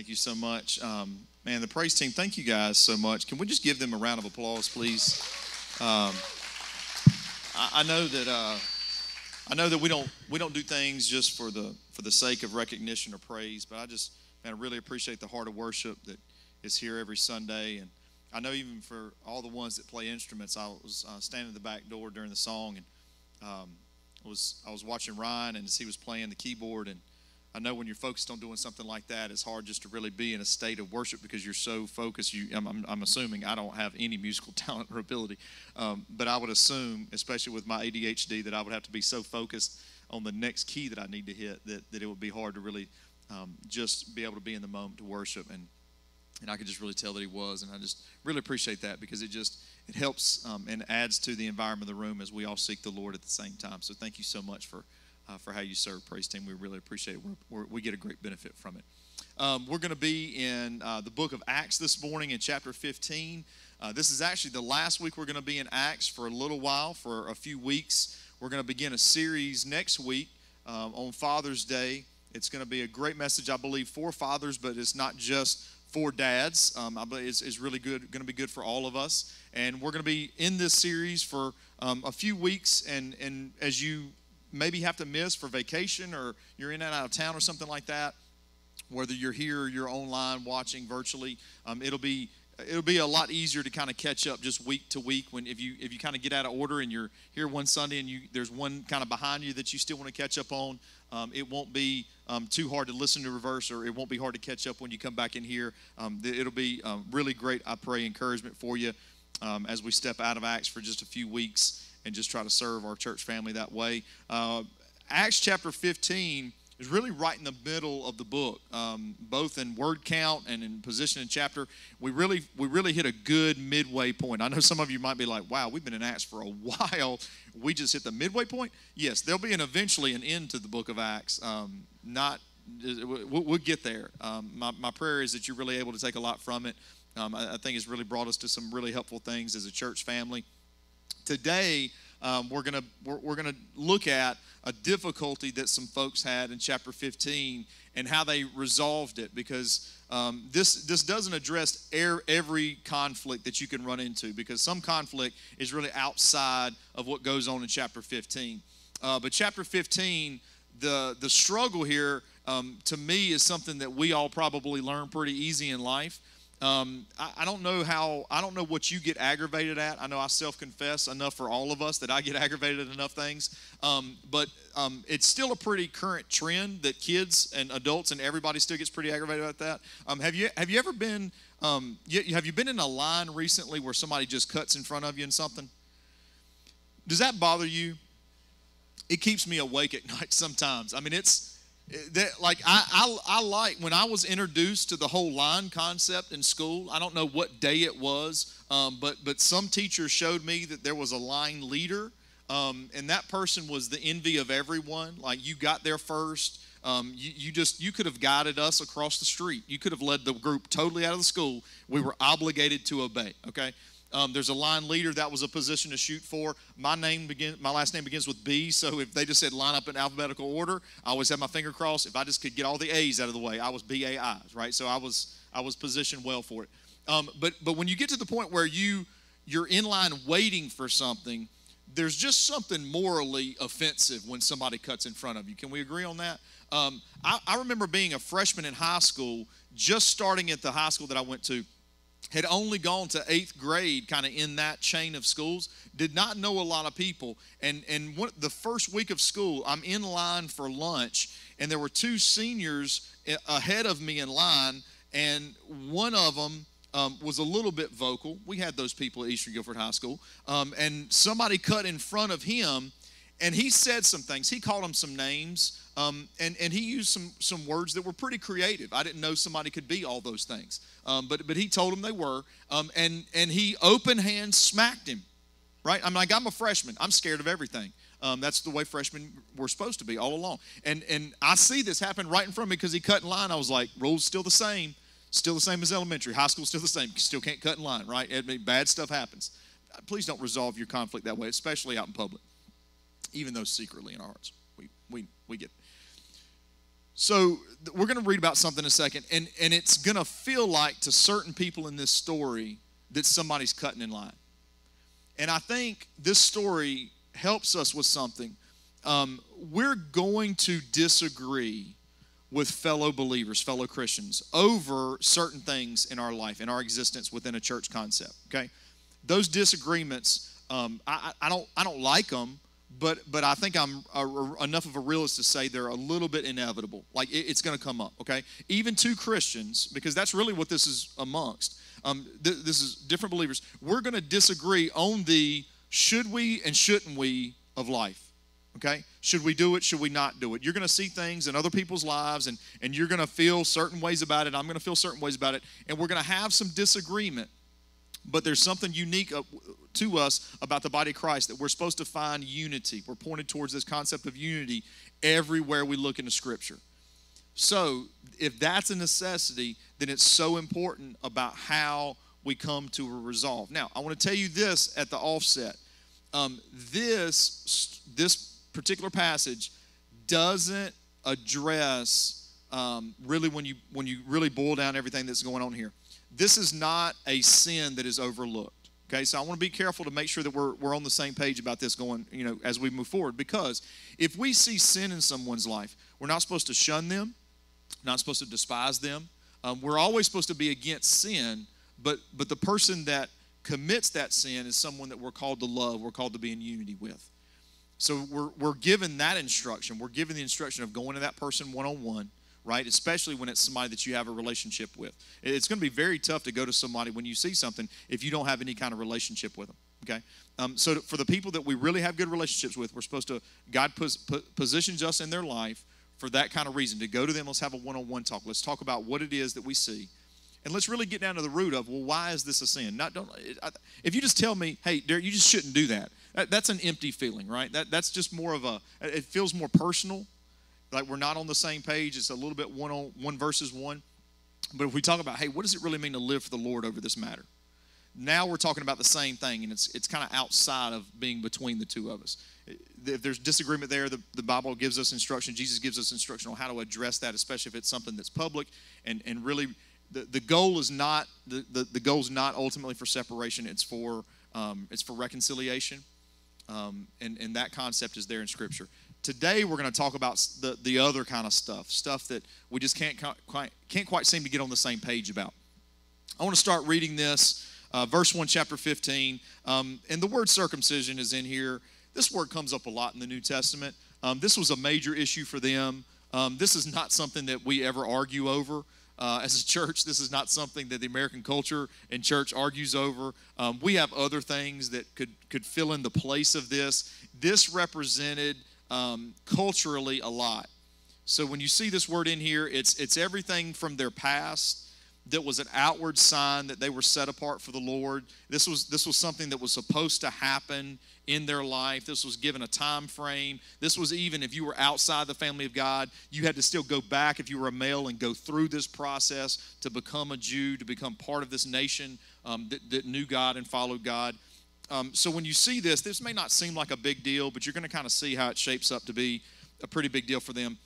Thank you so much. Um, man, the praise team, thank you guys so much. Can we just give them a round of applause, please? Um, I, I, know that uh, I know that we don't we don't do things just for the for the sake of recognition or praise, but I just man, I really appreciate the heart of worship that is here every Sunday, and I know even for all the ones that play instruments, I was uh, standing at the back door during the song, and um, was I was watching Ryan, and as he was playing the keyboard, and I know when you're focused on doing something like that, it's hard just to really be in a state of worship because you're so focused. You, I'm, I'm, I'm assuming I don't have any musical talent or ability, um, but I would assume, especially with my ADHD, that I would have to be so focused on the next key that I need to hit that, that it would be hard to really um, just be able to be in the moment to worship. And and I could just really tell that he was, and I just really appreciate that because it just it helps um, and adds to the environment of the room as we all seek the Lord at the same time. So thank you so much for uh, for how you serve praise team. We really appreciate it. We're, we're, we get a great benefit from it. Um, we're going to be in uh, the book of Acts this morning in chapter 15. Uh, this is actually the last week we're going to be in Acts for a little while, for a few weeks. We're going to begin a series next week um, on Father's Day. It's going to be a great message, I believe, for fathers, but it's not just for dads. Um, I believe it's, it's really good, going to be good for all of us. And we're going to be in this series for um, a few weeks. And, and as you maybe have to miss for vacation or you're in and out of town or something like that, whether you're here or you're online watching virtually, um, it'll be it'll be a lot easier to kind of catch up just week to week when if you if you kind of get out of order and you're here one Sunday and you there's one kind of behind you that you still want to catch up on. Um, it won't be um, too hard to listen to reverse, or it won't be hard to catch up when you come back in here. Um, it'll be um, really great. I pray encouragement for you um, as we step out of Acts for just a few weeks and just try to serve our church family that way. Uh, Acts chapter 15 is really right in the middle of the book, um, both in word count and in position and chapter. We really, we really hit a good midway point. I know some of you might be like, "Wow, we've been in Acts for a while. We just hit the midway point." Yes, there'll be an eventually an end to the book of Acts. Um, not, we'll, get there. Um, my, my prayer is that you're really able to take a lot from it. Um, I, I think it's really brought us to some really helpful things as a church family. Today, um, we're going we're, we're gonna look at a difficulty that some folks had in chapter 15 and how they resolved it because um, this, this doesn't address er, every conflict that you can run into because some conflict is really outside of what goes on in chapter 15. Uh, but chapter 15, the, the struggle here um, to me is something that we all probably learn pretty easy in life. Um, I, I, don't know how, I don't know what you get aggravated at. I know I self confess enough for all of us that I get aggravated at enough things. Um, but um, it's still a pretty current trend that kids and adults and everybody still gets pretty aggravated about that. Um, have, you, have you ever been, um, you, have you been in a line recently where somebody just cuts in front of you in something? Does that bother you? It keeps me awake at night sometimes. I mean, it's, that like I, I, I like when I was introduced to the whole line concept in school. I don't know what day it was, um, but but some teachers showed me that there was a line leader, um, and that person was the envy of everyone. Like you got there first. Um, you, you just you could have guided us across the street. You could have led the group totally out of the school. We were obligated to obey. Okay, um, there's a line leader that was a position to shoot for. My name begin, my last name begins with B, so if they just said line up in alphabetical order, I always had my finger crossed. If I just could get all the A's out of the way, I was B A I's, right? So I was I was positioned well for it. Um, but but when you get to the point where you you're in line waiting for something, there's just something morally offensive when somebody cuts in front of you. Can we agree on that? Um, I, I remember being a freshman in high school, just starting at the high school that I went to had only gone to eighth grade, kind of in that chain of schools, did not know a lot of people. And and the first week of school, I'm in line for lunch, and there were two seniors ahead of me in line, and one of them um, was a little bit vocal. We had those people at Eastern Guilford High School, um, and somebody cut in front of him, and he said some things. He called him some names, um, and and he used some some words that were pretty creative. I didn't know somebody could be all those things. Um, but but he told them they were, um, and and he open hand smacked him, right? I'm like I'm a freshman. I'm scared of everything. Um, that's the way freshmen were supposed to be all along. And and I see this happen right in front of me because he cut in line. I was like, rules still the same, still the same as elementary. High school still the same. You still can't cut in line, right? I mean, bad stuff happens. Please don't resolve your conflict that way, especially out in public, even though secretly in our hearts we we we get. So we're going to read about something in a second, and, and it's going to feel like to certain people in this story that somebody's cutting in line. And I think this story helps us with something. Um, we're going to disagree with fellow believers, fellow Christians, over certain things in our life, in our existence within a church concept. Okay, those disagreements, um, I, I, don't, I don't like them, but but I think I'm a, a, enough of a realist to say they're a little bit inevitable. Like it, it's going to come up. Okay, even two Christians, because that's really what this is amongst. Um, th- this is different believers. We're going to disagree on the should we and shouldn't we of life. Okay? Should we do it? Should we not do it? You're going to see things in other people's lives and, and you're going to feel certain ways about it. I'm going to feel certain ways about it. And we're going to have some disagreement. But there's something unique to us about the body of Christ that we're supposed to find unity. We're pointed towards this concept of unity everywhere we look into Scripture. So, if that's a necessity, then it's so important about how we come to a resolve. Now, I want to tell you this at the offset. Um, this this particular passage doesn't address um, really when you when you really boil down everything that's going on here. This is not a sin that is overlooked. Okay, so I want to be careful to make sure that we're, we're on the same page about this going, you know, as we move forward. Because if we see sin in someone's life, we're not supposed to shun them, not supposed to despise them. Um, we're always supposed to be against sin, but but the person that commits that sin is someone that we're called to love, we're called to be in unity with. So we're, we're given that instruction. We're given the instruction of going to that person one on one, right? Especially when it's somebody that you have a relationship with. It's going to be very tough to go to somebody when you see something if you don't have any kind of relationship with them, okay? Um, so for the people that we really have good relationships with, we're supposed to, God pos, positions us in their life for that kind of reason to go to them. Let's have a one on one talk. Let's talk about what it is that we see and let's really get down to the root of well why is this a sin not don't if you just tell me hey Derek, you just shouldn't do that that's an empty feeling right that, that's just more of a it feels more personal like we're not on the same page. It's a little bit one on one versus one. But if we talk about hey what does it really mean to live for the lord over this matter? Now we're talking about the same thing and it's it's kind of outside of being between the two of us. If there's disagreement there the, the bible gives us instruction. Jesus gives us instruction on how to address that especially if it's something that's public. And and really the, the goal is not the, the, the goal is not ultimately for separation. It's for um, it's for reconciliation. Um, and, and that concept is there in scripture today we're going to talk about the, the other kind of stuff stuff that we just can't quite, can't quite seem to get on the same page about. I want to start reading this uh, verse 1 chapter 15 um, and the word circumcision is in here. This word comes up a lot in the new testament. Um, this was a major issue for them. Um, this is not something that we ever argue over uh, as a church, this is not something that the American culture and church argues over. Um, we have other things that could could fill in the place of this. This represented um, culturally a lot. So when you see this word in here, it's it's everything from their past that was an outward sign that they were set apart for the Lord. This was this was something that was supposed to happen in their life. This was given a time frame. This was even if you were outside the family of God, you had to still go back if you were a male and go through this process to become a Jew, to become part of this nation um, that, that, knew God and followed God. Um, so when you see this, this may not seem like a big deal, but you're going to kind of see how it shapes up to be a pretty big deal for them.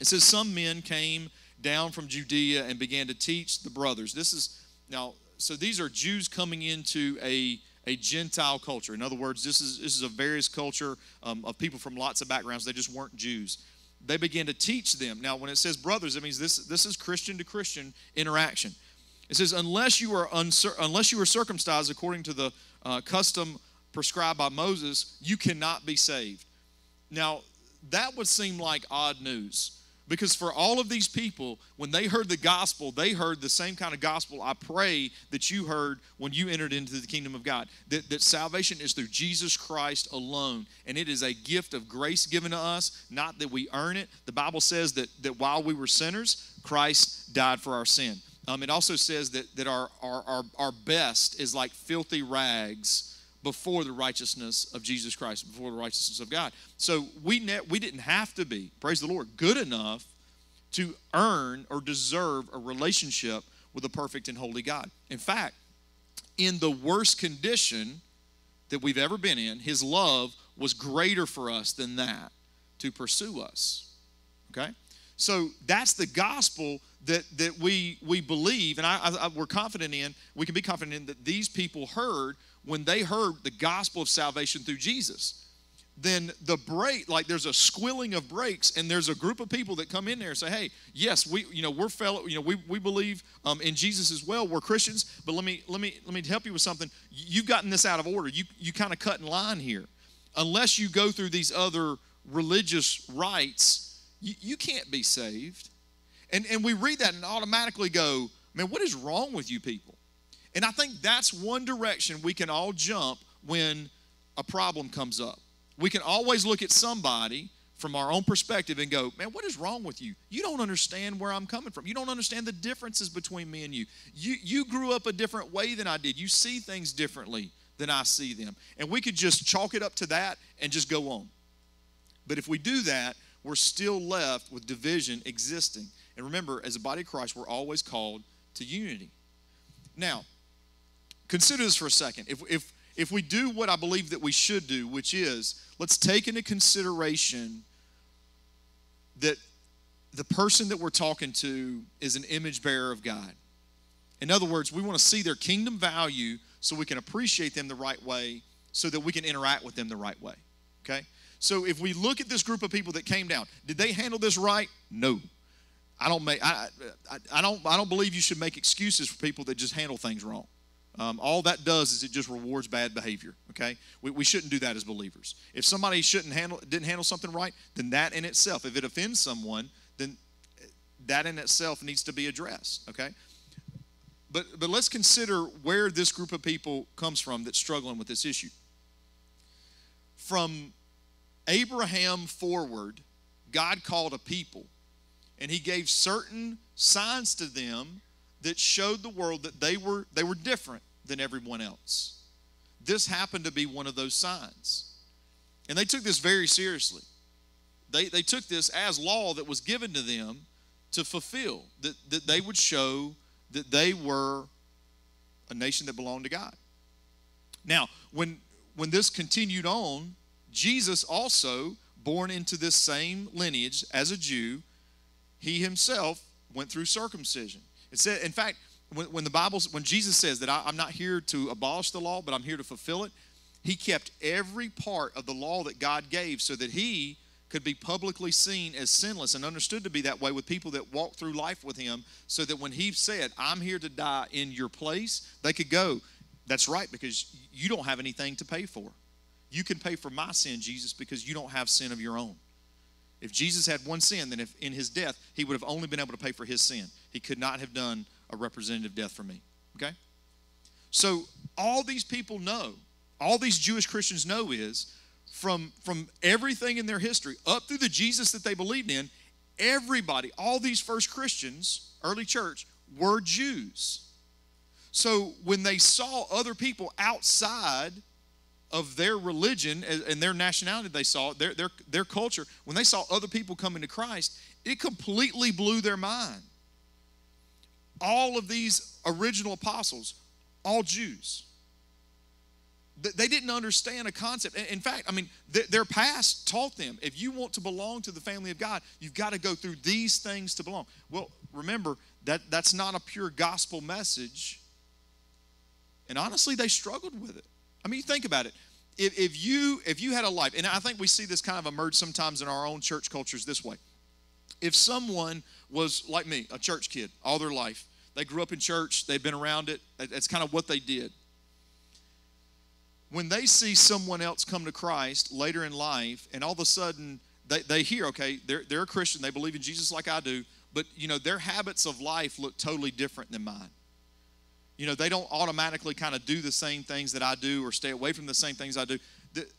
It says some men came down from Judea and began to teach the brothers. This is now so these are Jews coming into a a Gentile culture. In other words, this is, this is a various culture um, of people from lots of backgrounds. They just weren't Jews. They began to teach them. Now, when it says brothers, it means this, this is Christian to Christian interaction. It says, unless you are, uncir- unless you are circumcised according to the uh, custom prescribed by Moses, you cannot be saved. Now, that would seem like odd news because for all of these people, when they heard the gospel, they heard the same kind of gospel I pray that you heard when you entered into the kingdom of God. That, that salvation is through Jesus Christ alone. And it is a gift of grace given to us, not that we earn it. The Bible says that, that while we were sinners, Christ died for our sin. Um, it also says that, that our, our, our, our best is like filthy rags before the righteousness of Jesus Christ, before the righteousness of God. So we ne- we didn't have to be, praise the Lord, good enough to earn or deserve a relationship with a perfect and holy God. In fact, in the worst condition that we've ever been in, his love was greater for us than that to pursue us. Okay? So that's the gospel that, that we, we believe, and I, I, we're confident in, we can be confident in that these people heard when they heard the gospel of salvation through Jesus. Then the break, like there's a squilling of brakes, and there's a group of people that come in there and say, "Hey, yes, we, you know, we're fellow, you know, we, we believe um, in Jesus as well. We're Christians, but let me let me let me help you with something. You've gotten this out of order. You you kind of cut in line here. Unless you go through these other religious rites, you, you can't be saved. And, and we read that and automatically go, man, what is wrong with you people? And I think that's one direction we can all jump when a problem comes up. We can always look at somebody from our own perspective and go, man, what is wrong with you? You don't understand where I'm coming from. You don't understand the differences between me and you. You, you grew up a different way than I did. You see things differently than I see them. And we could just chalk it up to that and just go on. But if we do that, we're still left with division existing. And remember, as a body of Christ, we're always called to unity. Now, consider this for a second. If, if, if we do what I believe that we should do, which is let's take into consideration that the person that we're talking to is an image bearer of God. In other words, we want to see their kingdom value so we can appreciate them the right way so that we can interact with them the right way. Okay? So if we look at this group of people that came down, did they handle this right? No. I don't make I, I, I don't I don't believe you should make excuses for people that just handle things wrong. Um, all that does is it just rewards bad behavior. Okay, we, we shouldn't do that as believers. If somebody shouldn't handle didn't handle something right, then that in itself, if it offends someone, then that in itself needs to be addressed. Okay, but but let's consider where this group of people comes from that's struggling with this issue. From Abraham forward, God called a people and he gave certain signs to them that showed the world that they were they were different than everyone else. This happened to be one of those signs. And they took this very seriously. They, they took this as law that was given to them to fulfill, that, that they would show that they were a nation that belonged to God. Now, when, when this continued on, Jesus also, born into this same lineage as a Jew, he himself went through circumcision. It said, in fact, when, when the Bible, when Jesus says that I, I'm not here to abolish the law, but I'm here to fulfill it, he kept every part of the law that God gave so that he could be publicly seen as sinless and understood to be that way with people that walked through life with him so that when he said, I'm here to die in your place, they could go, That's right, because you don't have anything to pay for. You can pay for my sin, Jesus, because you don't have sin of your own. If Jesus had one sin, then if in his death, he would have only been able to pay for his sin. He could not have done a representative death for me. Okay? So all these people know, all these Jewish Christians know is from, from everything in their history up through the Jesus that they believed in, everybody, all these first Christians, early church, were Jews. So when they saw other people outside of their religion and their nationality they saw, their, their, their culture, when they saw other people coming to Christ, it completely blew their mind. All of these original apostles, all Jews. They didn't understand a concept. In fact, I mean, their past taught them if you want to belong to the family of God, you've got to go through these things to belong. Well, remember, that, that's not a pure gospel message. And honestly, they struggled with it. I mean, think about it. If, if you if you had a life, and I think we see this kind of emerge sometimes in our own church cultures this way. If someone was like me, a church kid all their life, they grew up in church, they've been around it, that's kind of what they did. When they see someone else come to Christ later in life, and all of a sudden they, they hear, okay, they're, they're a Christian, they believe in Jesus like I do, but you know, their habits of life look totally different than mine you know, they don't automatically kind of do the same things that I do or stay away from the same things I do.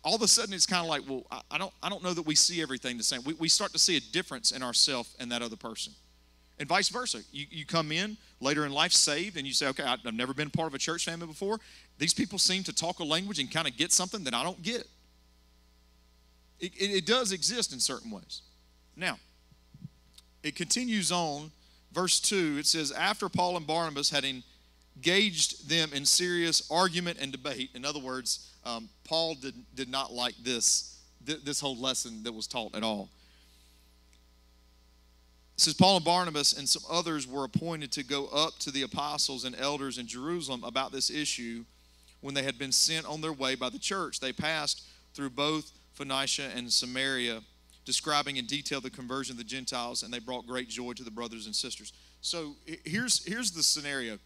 All of a sudden, it's kind of like, well, I don't, I don't know that we see everything the same. We, we start to see a difference in ourselves and that other person. And vice versa. You, you come in later in life saved and you say, okay, I've never been part of a church family before. These people seem to talk a language and kind of get something that I don't get. It, it, it does exist in certain ways. Now, it continues on, verse 2. It says, After Paul and Barnabas had in, engaged them in serious argument and debate. In other words, um, Paul did, did not like this, th- this whole lesson that was taught at all. It says Paul and Barnabas and some others were appointed to go up to the apostles and elders in Jerusalem about this issue when they had been sent on their way by the church. They passed through both Phoenicia and Samaria, describing in detail the conversion of the Gentiles, and they brought great joy to the brothers and sisters. So here's here's the scenario.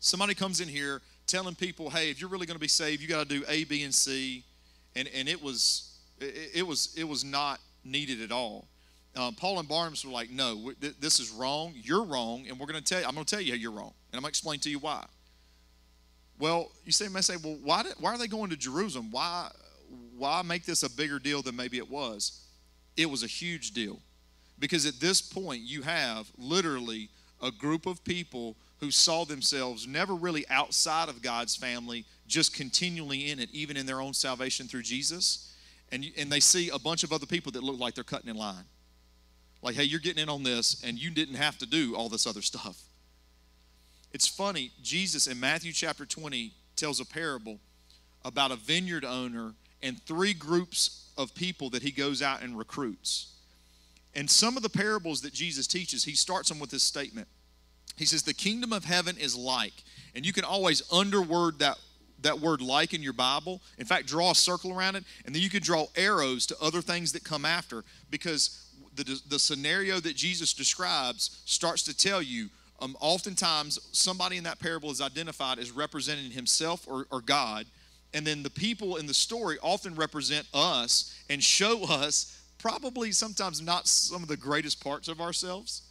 Somebody comes in here telling people, "Hey, if you're really going to be saved, you got to do A, B, and C," and and it was it, it was it was not needed at all. Um, Paul and Barnabas were like, "No, this is wrong. You're wrong, and we're going to tell you. I'm going to tell you how you're wrong, and I'm going to explain to you why." Well, you say, may say, well, why, did, why are they going to Jerusalem? Why, why make this a bigger deal than maybe it was? It was a huge deal. Because at this point, you have literally a group of people who saw themselves never really outside of God's family, just continually in it, even in their own salvation through Jesus. And, and they see a bunch of other people that look like they're cutting in line. Like, hey, you're getting in on this, and you didn't have to do all this other stuff. It's funny, Jesus in Matthew chapter 20 tells a parable about a vineyard owner and three groups of people that he goes out and recruits. And some of the parables that Jesus teaches, he starts them with this statement. He says, The kingdom of heaven is like. And you can always underword that, that word like in your Bible. In fact, draw a circle around it, and then you can draw arrows to other things that come after because the, the scenario that Jesus describes starts to tell you um, oftentimes somebody in that parable is identified as representing himself or, or God and then the people in the story often represent us and show us probably sometimes not some of the greatest parts of ourselves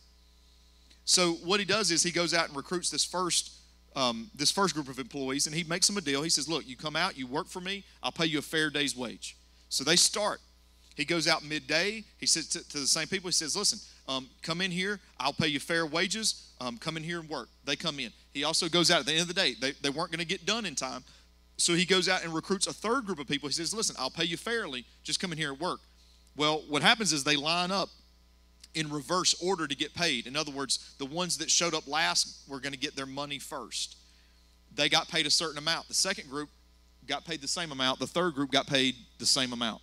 so what he does is he goes out and recruits this first um, this first group of employees and he makes them a deal he says look you come out you work for me i'll pay you a fair day's wage so they start he goes out midday he says to, to the same people he says listen um, come in here i'll pay you fair wages um, come in here and work. They come in. He also goes out at the end of the day. They, they weren't going to get done in time. So he goes out and recruits a third group of people. He says, Listen, I'll pay you fairly. Just come in here and work. Well, what happens is they line up in reverse order to get paid. In other words, the ones that showed up last were going to get their money first. They got paid a certain amount. The second group got paid the same amount. The third group got paid the same amount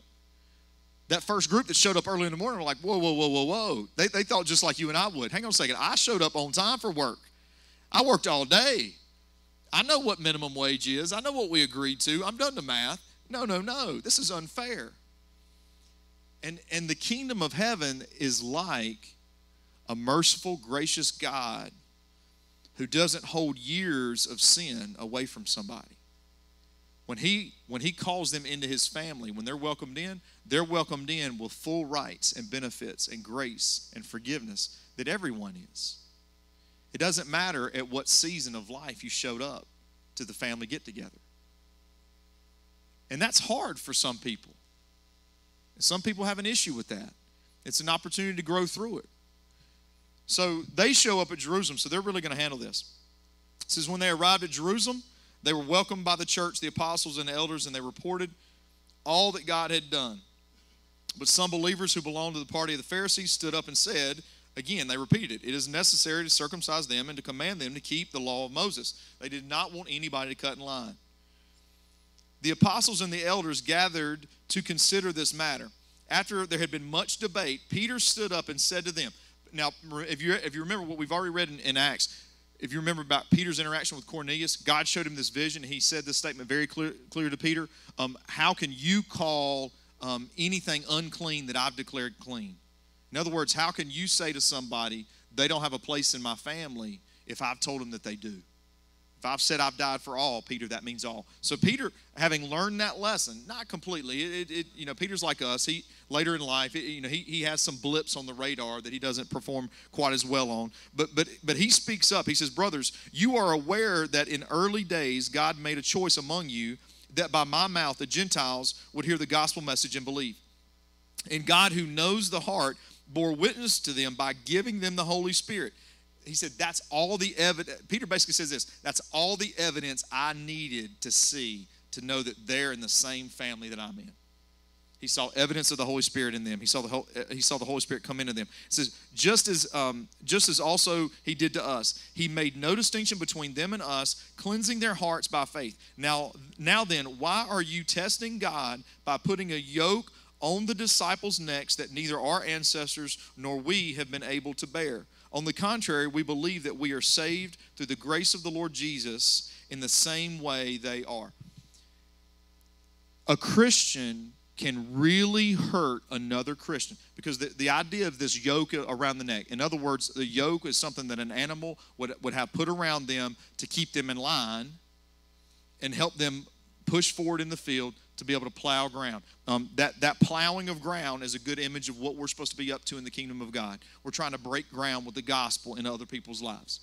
that first group that showed up early in the morning were like, whoa, whoa, whoa, whoa, whoa. They, they thought just like you and I would. Hang on a second. I showed up on time for work. I worked all day. I know what minimum wage is. I know what we agreed to. I'm done the math. No, no, no. This is unfair. And, and the kingdom of heaven is like a merciful, gracious God who doesn't hold years of sin away from somebody. When he, when he calls them into his family, when they're welcomed in, they're welcomed in with full rights and benefits and grace and forgiveness that everyone is. It doesn't matter at what season of life you showed up to the family get together. And that's hard for some people. Some people have an issue with that. It's an opportunity to grow through it. So they show up at Jerusalem, so they're really going to handle this. It says, when they arrived at Jerusalem, they were welcomed by the church, the apostles, and the elders, and they reported all that God had done. But some believers who belonged to the party of the Pharisees stood up and said, Again, they repeated it. It is necessary to circumcise them and to command them to keep the law of Moses. They did not want anybody to cut in line. The apostles and the elders gathered to consider this matter. After there had been much debate, Peter stood up and said to them, Now, if you, if you remember what we've already read in, in Acts, if you remember about Peter's interaction with Cornelius, God showed him this vision. He said this statement very clear, clear to Peter um, How can you call um, anything unclean that I've declared clean. In other words, how can you say to somebody, they don't have a place in my family if I've told them that they do? If I've said I've died for all, Peter, that means all. So Peter, having learned that lesson, not completely, it, it, you know, Peter's like us. He later in life, it, you know, he, he has some blips on the radar that he doesn't perform quite as well on. But but but he speaks up. He says, brothers, you are aware that in early days God made a choice among you that by my mouth the Gentiles would hear the gospel message and believe. And God, who knows the heart, bore witness to them by giving them the Holy Spirit. He said, That's all the evidence. Peter basically says this that's all the evidence I needed to see to know that they're in the same family that I'm in. He saw evidence of the Holy Spirit in them. He saw the whole, he saw the Holy Spirit come into them. It says, just as um, just as also he did to us, he made no distinction between them and us, cleansing their hearts by faith. Now, now then, why are you testing God by putting a yoke on the disciples' necks that neither our ancestors nor we have been able to bear. On the contrary, we believe that we are saved through the grace of the Lord Jesus in the same way they are. A Christian can really hurt another Christian because the, the idea of this yoke around the neck, in other words, the yoke is something that an animal would, would have put around them to keep them in line and help them push forward in the field to be able to plow ground. Um, that, that plowing of ground is a good image of what we're supposed to be up to in the kingdom of God. We're trying to break ground with the gospel in other people's lives.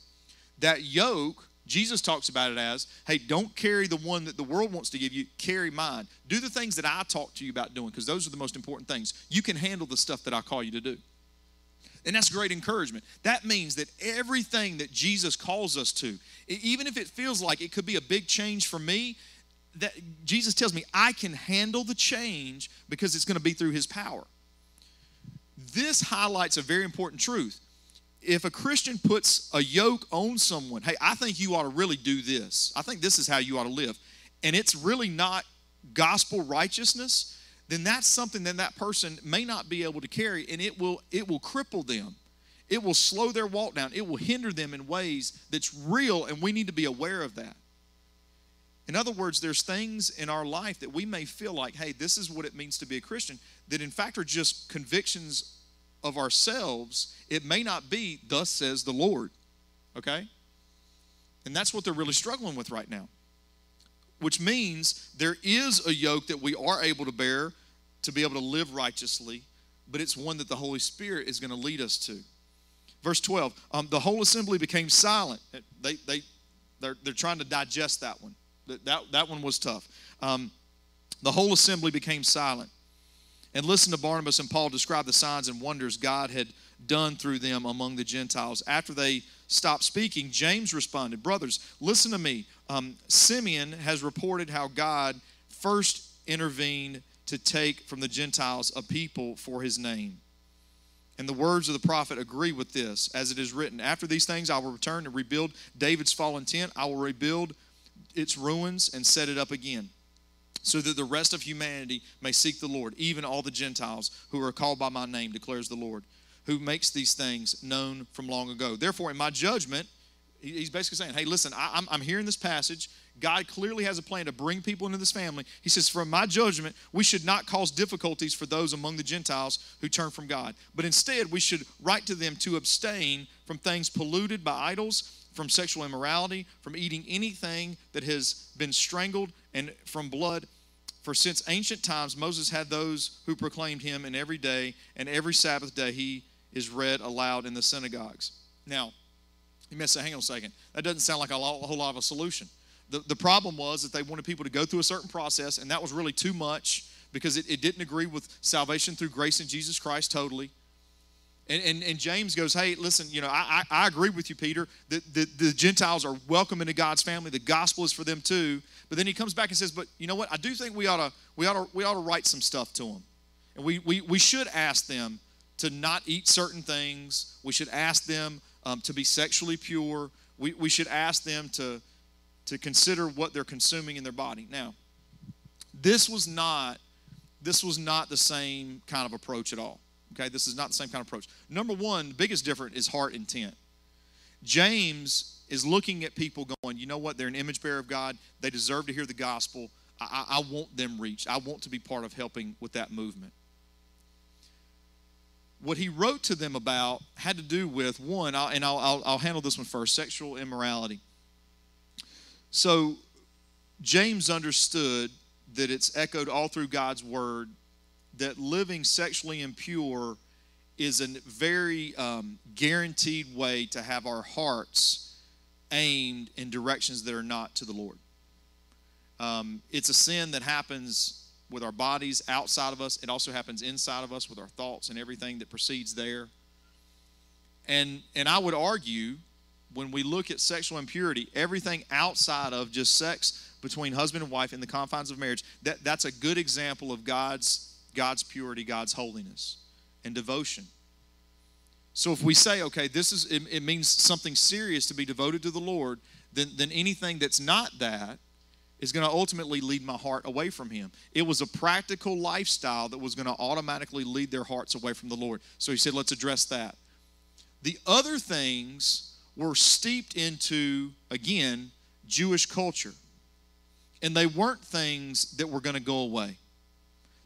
That yoke Jesus talks about it as, hey, don't carry the one that the world wants to give you, carry mine. Do the things that I talk to you about doing, because those are the most important things. You can handle the stuff that I call you to do. And that's great encouragement. That means that everything that Jesus calls us to, even if it feels like it could be a big change for me, that Jesus tells me I can handle the change because it's going to be through his power. This highlights a very important truth if a Christian puts a yoke on someone, hey, I think you ought to really do this. I think this is how you ought to live. And it's really not gospel righteousness, then that's something that that person may not be able to carry and it will it will cripple them. It will slow their walk down. It will hinder them in ways that's real and we need to be aware of that. In other words, there's things in our life that we may feel like, hey, this is what it means to be a Christian, that in fact are just convictions of ourselves, it may not be, thus says the Lord. Okay? And that's what they're really struggling with right now. Which means there is a yoke that we are able to bear to be able to live righteously, but it's one that the Holy Spirit is going to lead us to. Verse 12 um, the whole assembly became silent. They, they, they're, they're trying to digest that one. That, that, one was tough. Um, the whole assembly became silent and listen to Barnabas and Paul describe the signs and wonders God had done through them among the Gentiles. After they stopped speaking, James responded, Brothers, listen to me. Um, Simeon has reported how God first intervened to take from the Gentiles a people for his name. And the words of the prophet agree with this, as it is written After these things, I will return and rebuild David's fallen tent. I will rebuild its ruins and set it up again so that the rest of humanity may seek the Lord, even all the Gentiles who are called by my name, declares the Lord, who makes these things known from long ago. Therefore, in my judgment, he's basically saying, hey, listen, I, am hearing this passage. God clearly has a plan to bring people into this family. He says, from my judgment, we should not cause difficulties for those among the Gentiles who turn from God, but instead we should write to them to abstain from things polluted by idols from sexual immorality, from eating anything that has been strangled, and from blood. For since ancient times, Moses had those who proclaimed him, and every day and every Sabbath day he is read aloud in the synagogues. Now, you may say, hang on a second, that doesn't sound like a, a whole lot of a solution. The, the problem was that they wanted people to go through a certain process, and that was really too much because it, it didn't agree with salvation through grace in Jesus Christ totally. And, and, and, James goes, hey, listen, you know, I, I, I agree with you, Peter, that the, the Gentiles are welcome into God's family. The gospel is for them too. But then he comes back and says, but you know what? I do think we ought to, we ought to, we ought to write some stuff to them. And we, we, we should ask them to not eat certain things. We should ask them um, to be sexually pure. We, we should ask them to, to consider what they're consuming in their body. Now, this was not, this was not the same kind of approach at all. Okay, this is not the same kind of approach. Number one, the biggest difference is heart intent. James is looking at people going, you know what? They're an image bearer of God. They deserve to hear the gospel. I, I, want them reached. I want to be part of helping with that movement. What he wrote to them about had to do with one, and I'll, I'll, I'll handle this one first sexual immorality. So, James understood that it's echoed all through God's word that living sexually impure is a very um, guaranteed way to have our hearts aimed in directions that are not to the Lord. Um, it's a sin that happens with our bodies outside of us, it also happens inside of us with our thoughts and everything that proceeds there. And, and I would argue when we look at sexual impurity, everything outside of just sex between husband and wife in the confines of marriage, that, that's a good example of God's God's purity, God's holiness, and devotion. So if we say, okay, this is it, it, means something serious to be devoted to the Lord, then, then anything that's not that is going to ultimately lead my heart away from Him. It was a practical lifestyle that was going to automatically lead their hearts away from the Lord. So he said, let's address that. The other things were steeped into, again, Jewish culture. And they weren't things that were going to go away.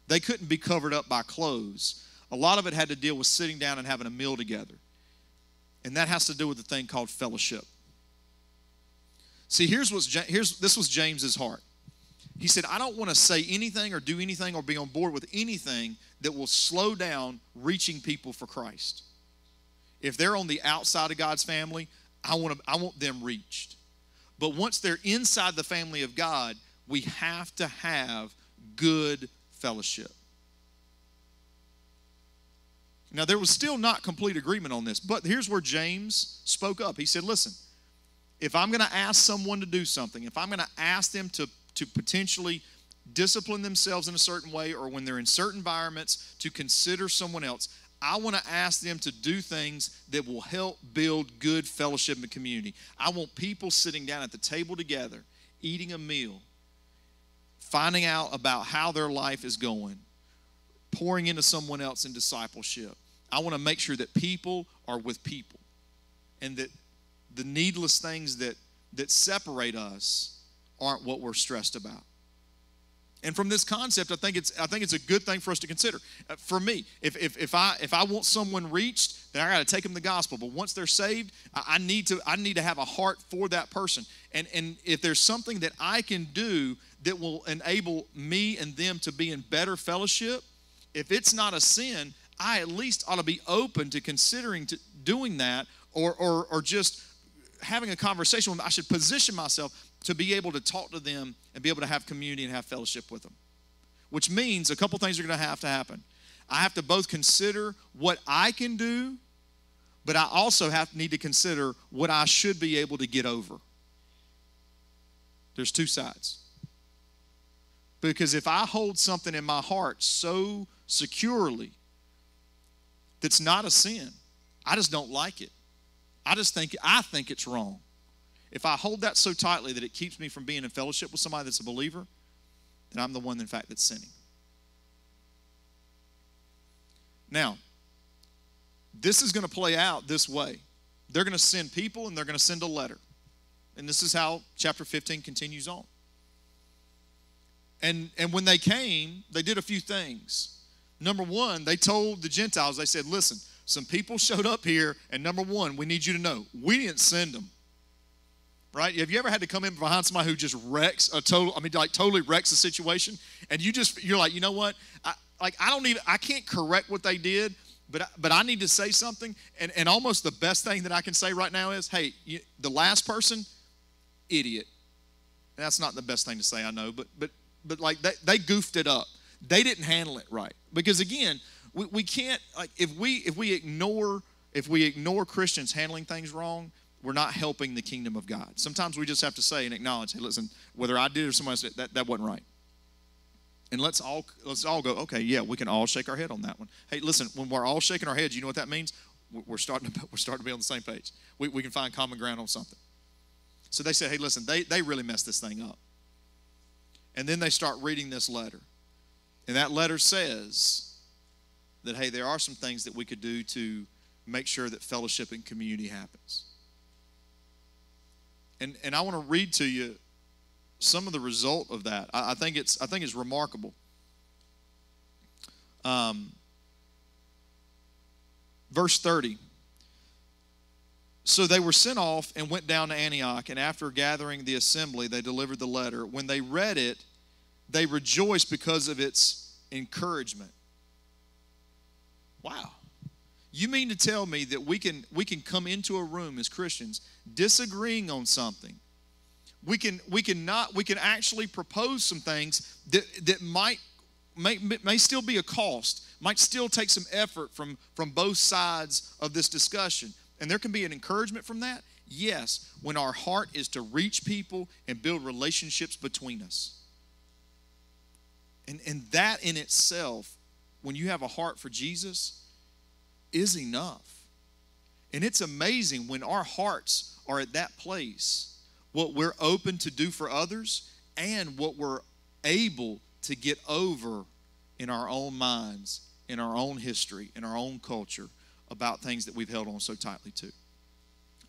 They couldn't be covered up by clothes. A lot of it had to deal with sitting down and having a meal together. And that has to do with the thing called fellowship. See, here's what's here's this was James's heart. He said, I don't want to say anything or do anything or be on board with anything that will slow down reaching people for Christ. If they're on the outside of God's family, I want to, I want them reached. But once they're inside the family of God, we have to have good fellowship. Now, there was still not complete agreement on this, but here's where James spoke up. He said, Listen, if I'm going to ask someone to do something, if I'm going to ask them to, to potentially discipline themselves in a certain way, or when they're in certain environments to consider someone else, I want to ask them to do things that will help build good fellowship and community. I want people sitting down at the table together, eating a meal, finding out about how their life is going, pouring into someone else in discipleship. I want to make sure that people are with people and that the needless things that, that separate us aren't what we're stressed about. And from this concept, I think it's I think it's a good thing for us to consider. Uh, for me, if, if, if I if I want someone reached, then I got to take them the gospel. But once they're saved, I, I need to I need to have a heart for that person. And and if there's something that I can do that will enable me and them to be in better fellowship, if it's not a sin, I at least ought to be open to considering to doing that, or or or just having a conversation with them. I should position myself to be able to talk to them and be able to have community and have fellowship with them. Which means a couple things are going to have to happen. I have to both consider what I can do, but I also have need to consider what I should be able to get over. There's two sides. Because if I hold something in my heart so securely that's not a sin, I just don't like it. I just think I think it's wrong if I hold that so tightly that it keeps me from being in fellowship with somebody that's a believer, then I'm the one, in fact, that's sinning. Now, this is going to play out this way. They're going to send people and they're going to send a letter. And this is how chapter 15 continues on. And, and when they came, they did a few things. Number one, they told the Gentiles, they said, listen, some people showed up here, and number one, we need you to know, we didn't send them right? Have you ever had to come in behind somebody who just wrecks a total, I mean, like totally wrecks the situation? And you just, you're like, you know what? I, like, I don't even, I can't correct what they did, but, but I need to say something. And, and almost the best thing that I can say right now is, hey, you, the last person, idiot. And that's not the best thing to say, I know, but, but, but like they, they goofed it up. They didn't handle it right. Because again, we, we can't, like, if we, if we ignore, if we ignore Christians handling things wrong, we're not helping the kingdom of God. Sometimes we just have to say and acknowledge, hey, listen, whether I did or someone else did, that, that wasn't right. And let's all let's all go, okay, yeah, we can all shake our head on that one. Hey, listen, when we're all shaking our heads, you know what that means? We're starting to we're starting to be on the same page. We, we can find common ground on something. So they said, hey, listen, they, they really messed this thing up. And then they start reading this letter. And that letter says that, hey, there are some things that we could do to make sure that fellowship and community happens. And, and I want to read to you some of the result of that. I, I think it's I think it's remarkable. Um, verse 30. So they were sent off and went down to Antioch, and after gathering the assembly, they delivered the letter. When they read it, they rejoiced because of its encouragement. Wow. You mean to tell me that we can we can come into a room as Christians disagreeing on something. We can we can not we can actually propose some things that that might may, may still be a cost, might still take some effort from from both sides of this discussion. And there can be an encouragement from that. Yes, when our heart is to reach people and build relationships between us. And, and that in itself, when you have a heart for Jesus, is enough. And it's amazing when our hearts are at that place, what we're open to do for others and what we're able to get over in our own minds, in our own history, in our own culture about things that we've held on so tightly to.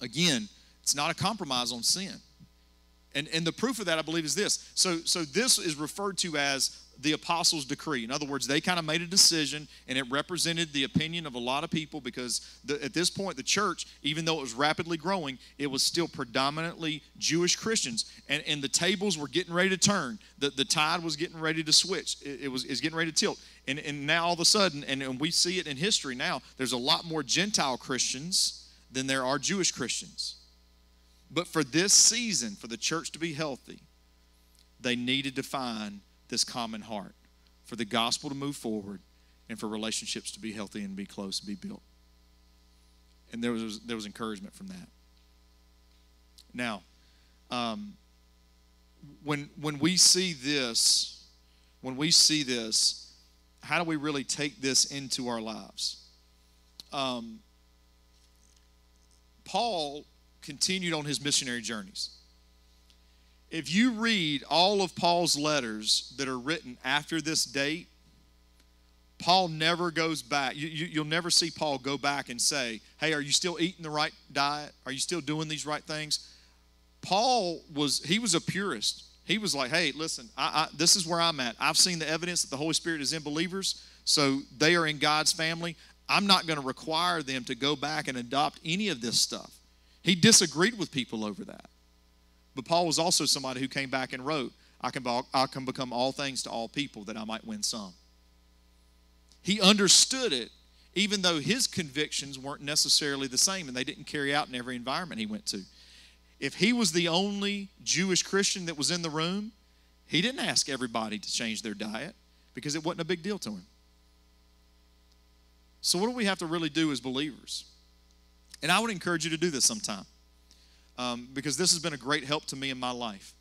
Again, it's not a compromise on sin. And, and the proof of that, I believe, is this. So, so this is referred to as the apostles' decree. In other words, they kind of made a decision, and it represented the opinion of a lot of people because the, at this point, the church, even though it was rapidly growing, it was still predominantly Jewish Christians, and, and the tables were getting ready to turn. The, the tide was getting ready to switch. It, it was is getting ready to tilt, and, and now all of a sudden, and, and we see it in history now. There's a lot more Gentile Christians than there are Jewish Christians. But for this season, for the church to be healthy, they needed to find this common heart for the gospel to move forward and for relationships to be healthy and be close and be built. And there was, there was encouragement from that. Now, um, when, when we see this, when we see this, how do we really take this into our lives? Um, Paul continued on his missionary journeys. If you read all of Paul's letters that are written after this date, Paul never goes back. You, will you, never see Paul go back and say, Hey, are you still eating the right diet? Are you still doing these right things? Paul was, he was a purist. He was like, Hey, listen, I, I, this is where I'm at. I've seen the evidence that the Holy Spirit is in believers, so they are in God's family. I'm not going to require them to go back and adopt any of this stuff. He disagreed with people over that. But Paul was also somebody who came back and wrote, I can, I can become all things to all people that I might win some. He understood it, even though his convictions weren't necessarily the same and they didn't carry out in every environment he went to. If he was the only Jewish Christian that was in the room, he didn't ask everybody to change their diet because it wasn't a big deal to him. So, what do we have to really do as believers? And I would encourage you to do this sometime um, because this has been a great help to me in my life.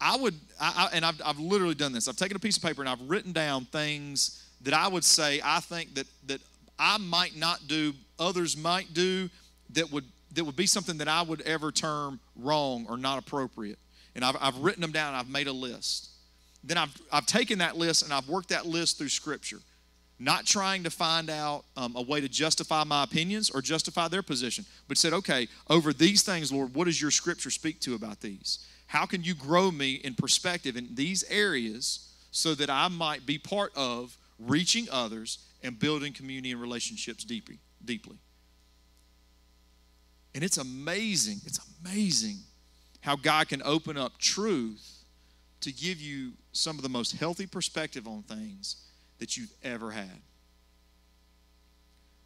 I would, I, I, and I've, I've literally done this. I've taken a piece of paper and I've written down things that I would say I think that that I might not do, others might do, that would that would be something that I would ever term wrong or not appropriate. And I've, I've written them down. I've made a list. Then I've, I've taken that list and I've worked that list through Scripture not trying to find out um, a way to justify my opinions or justify their position, but said, okay, over these things, Lord, what does your scripture speak to about these? How can you grow me in perspective in these areas so that I might be part of reaching others and building community and relationships deeply? deeply? And it's amazing, it's amazing how God can open up truth to give you some of the most healthy perspective on things that you've ever had.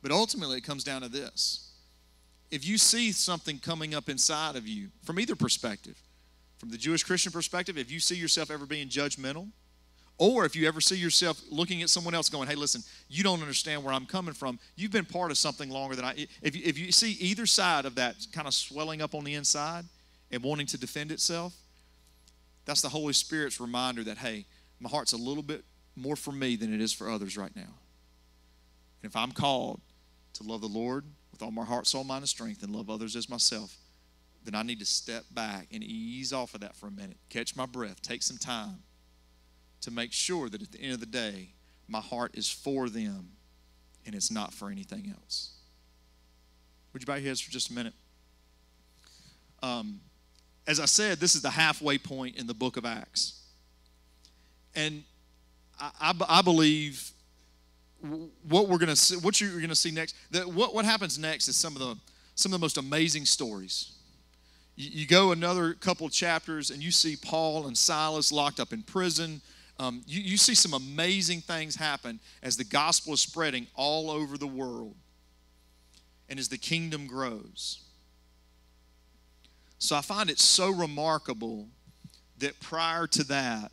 But ultimately, it comes down to this. If you see something coming up inside of you from either perspective, from the Jewish Christian perspective, if you see yourself ever being judgmental, or if you ever see yourself looking at someone else going, hey, listen, you don't understand where I'm coming from. You've been part of something longer than I. If you, if you see either side of that kind of swelling up on the inside and wanting to defend itself, that's the Holy Spirit's reminder that, hey, my heart's a little bit more for me than it is for others right now. And if I'm called to love the Lord with all my heart, soul, mind, and strength, and love others as myself, then I need to step back and ease off of that for a minute, catch my breath, take some time to make sure that at the end of the day, my heart is for them and it's not for anything else. Would you bow your heads for just a minute? Um, as I said, this is the halfway point in the book of Acts. And I, I, believe what we're going to see, what you're going to see next, that what, what happens next is some of the some of the most amazing stories. You, you go another couple chapters and you see Paul and Silas locked up in prison. Um, you, you see some amazing things happen as the gospel is spreading all over the world and as the kingdom grows. So I find it so remarkable that prior to that,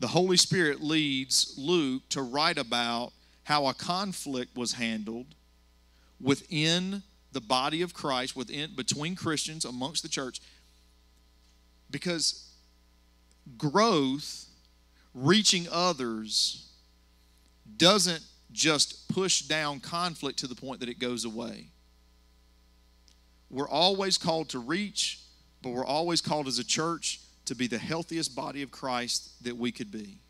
the Holy Spirit leads Luke to write about how a conflict was handled within the body of Christ, within between Christians amongst the church, because growth, reaching others, doesn't just push down conflict to the point that it goes away. We're always called to reach, but we're always called as a church to be the healthiest body of Christ that we could be.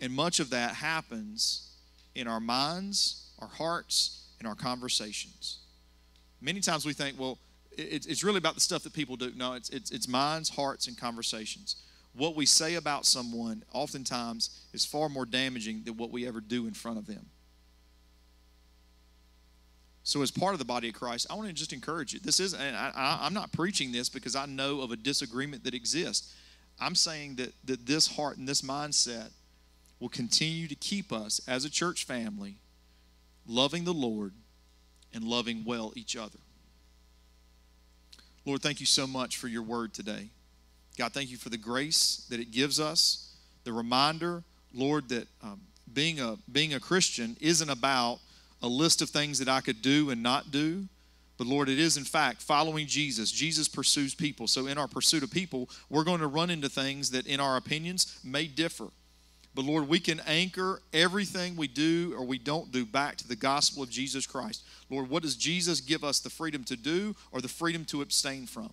And much of that happens in our minds, our hearts, and our conversations. Many times we think, well, it's really about the stuff that people do. No, it's, it's, it's minds, hearts, and conversations. What we say about someone oftentimes is far more damaging than what we ever do in front of them. So, as part of the body of Christ, I want to just encourage you. This is, and I, am not preaching this because I know of a disagreement that exists. I'm saying that, that this heart and this mindset will continue to keep us as a church family loving the Lord and loving well each other. Lord, thank you so much for your word today. God, thank you for the grace that it gives us, the reminder, Lord, that um, being, a, being a Christian isn't about a list of things that I could do and not do. But Lord, it is in fact following Jesus. Jesus pursues people. So in our pursuit of people, we're going to run into things that, in our opinions, may differ. But Lord, we can anchor everything we do or we don't do back to the gospel of Jesus Christ. Lord, what does Jesus give us the freedom to do or the freedom to abstain from?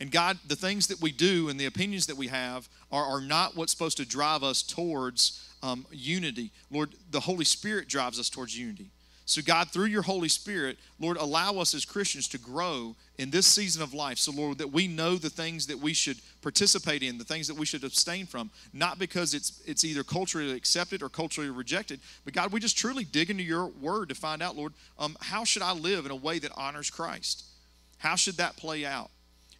And God, the things that we do and the opinions that we have are, are not what's supposed to drive us towards um, unity. Lord, the Holy Spirit drives us towards unity. So, God, through your Holy Spirit, Lord, allow us as Christians to grow in this season of life. So, Lord, that we know the things that we should participate in, the things that we should abstain from, not because it's it's either culturally accepted or culturally rejected, but God, we just truly dig into your word to find out, Lord, um, how should I live in a way that honors Christ? How should that play out?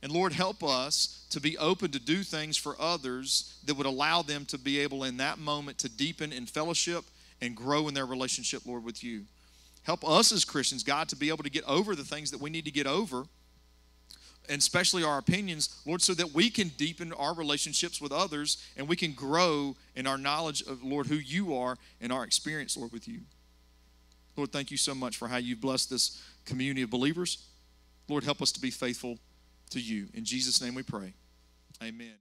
And Lord, help us to be open to do things for others that would allow them to be able in that moment to deepen in fellowship and grow in their relationship, Lord, with you. Help us as Christians, God, to be able to get over the things that we need to get over, and especially our opinions, Lord, so that we can deepen our relationships with others and we can grow in our knowledge of, Lord, who you are and our experience, Lord, with you. Lord, thank you so much for how you've blessed this community of believers. Lord, help us to be faithful to you. In Jesus' name we pray. Amen.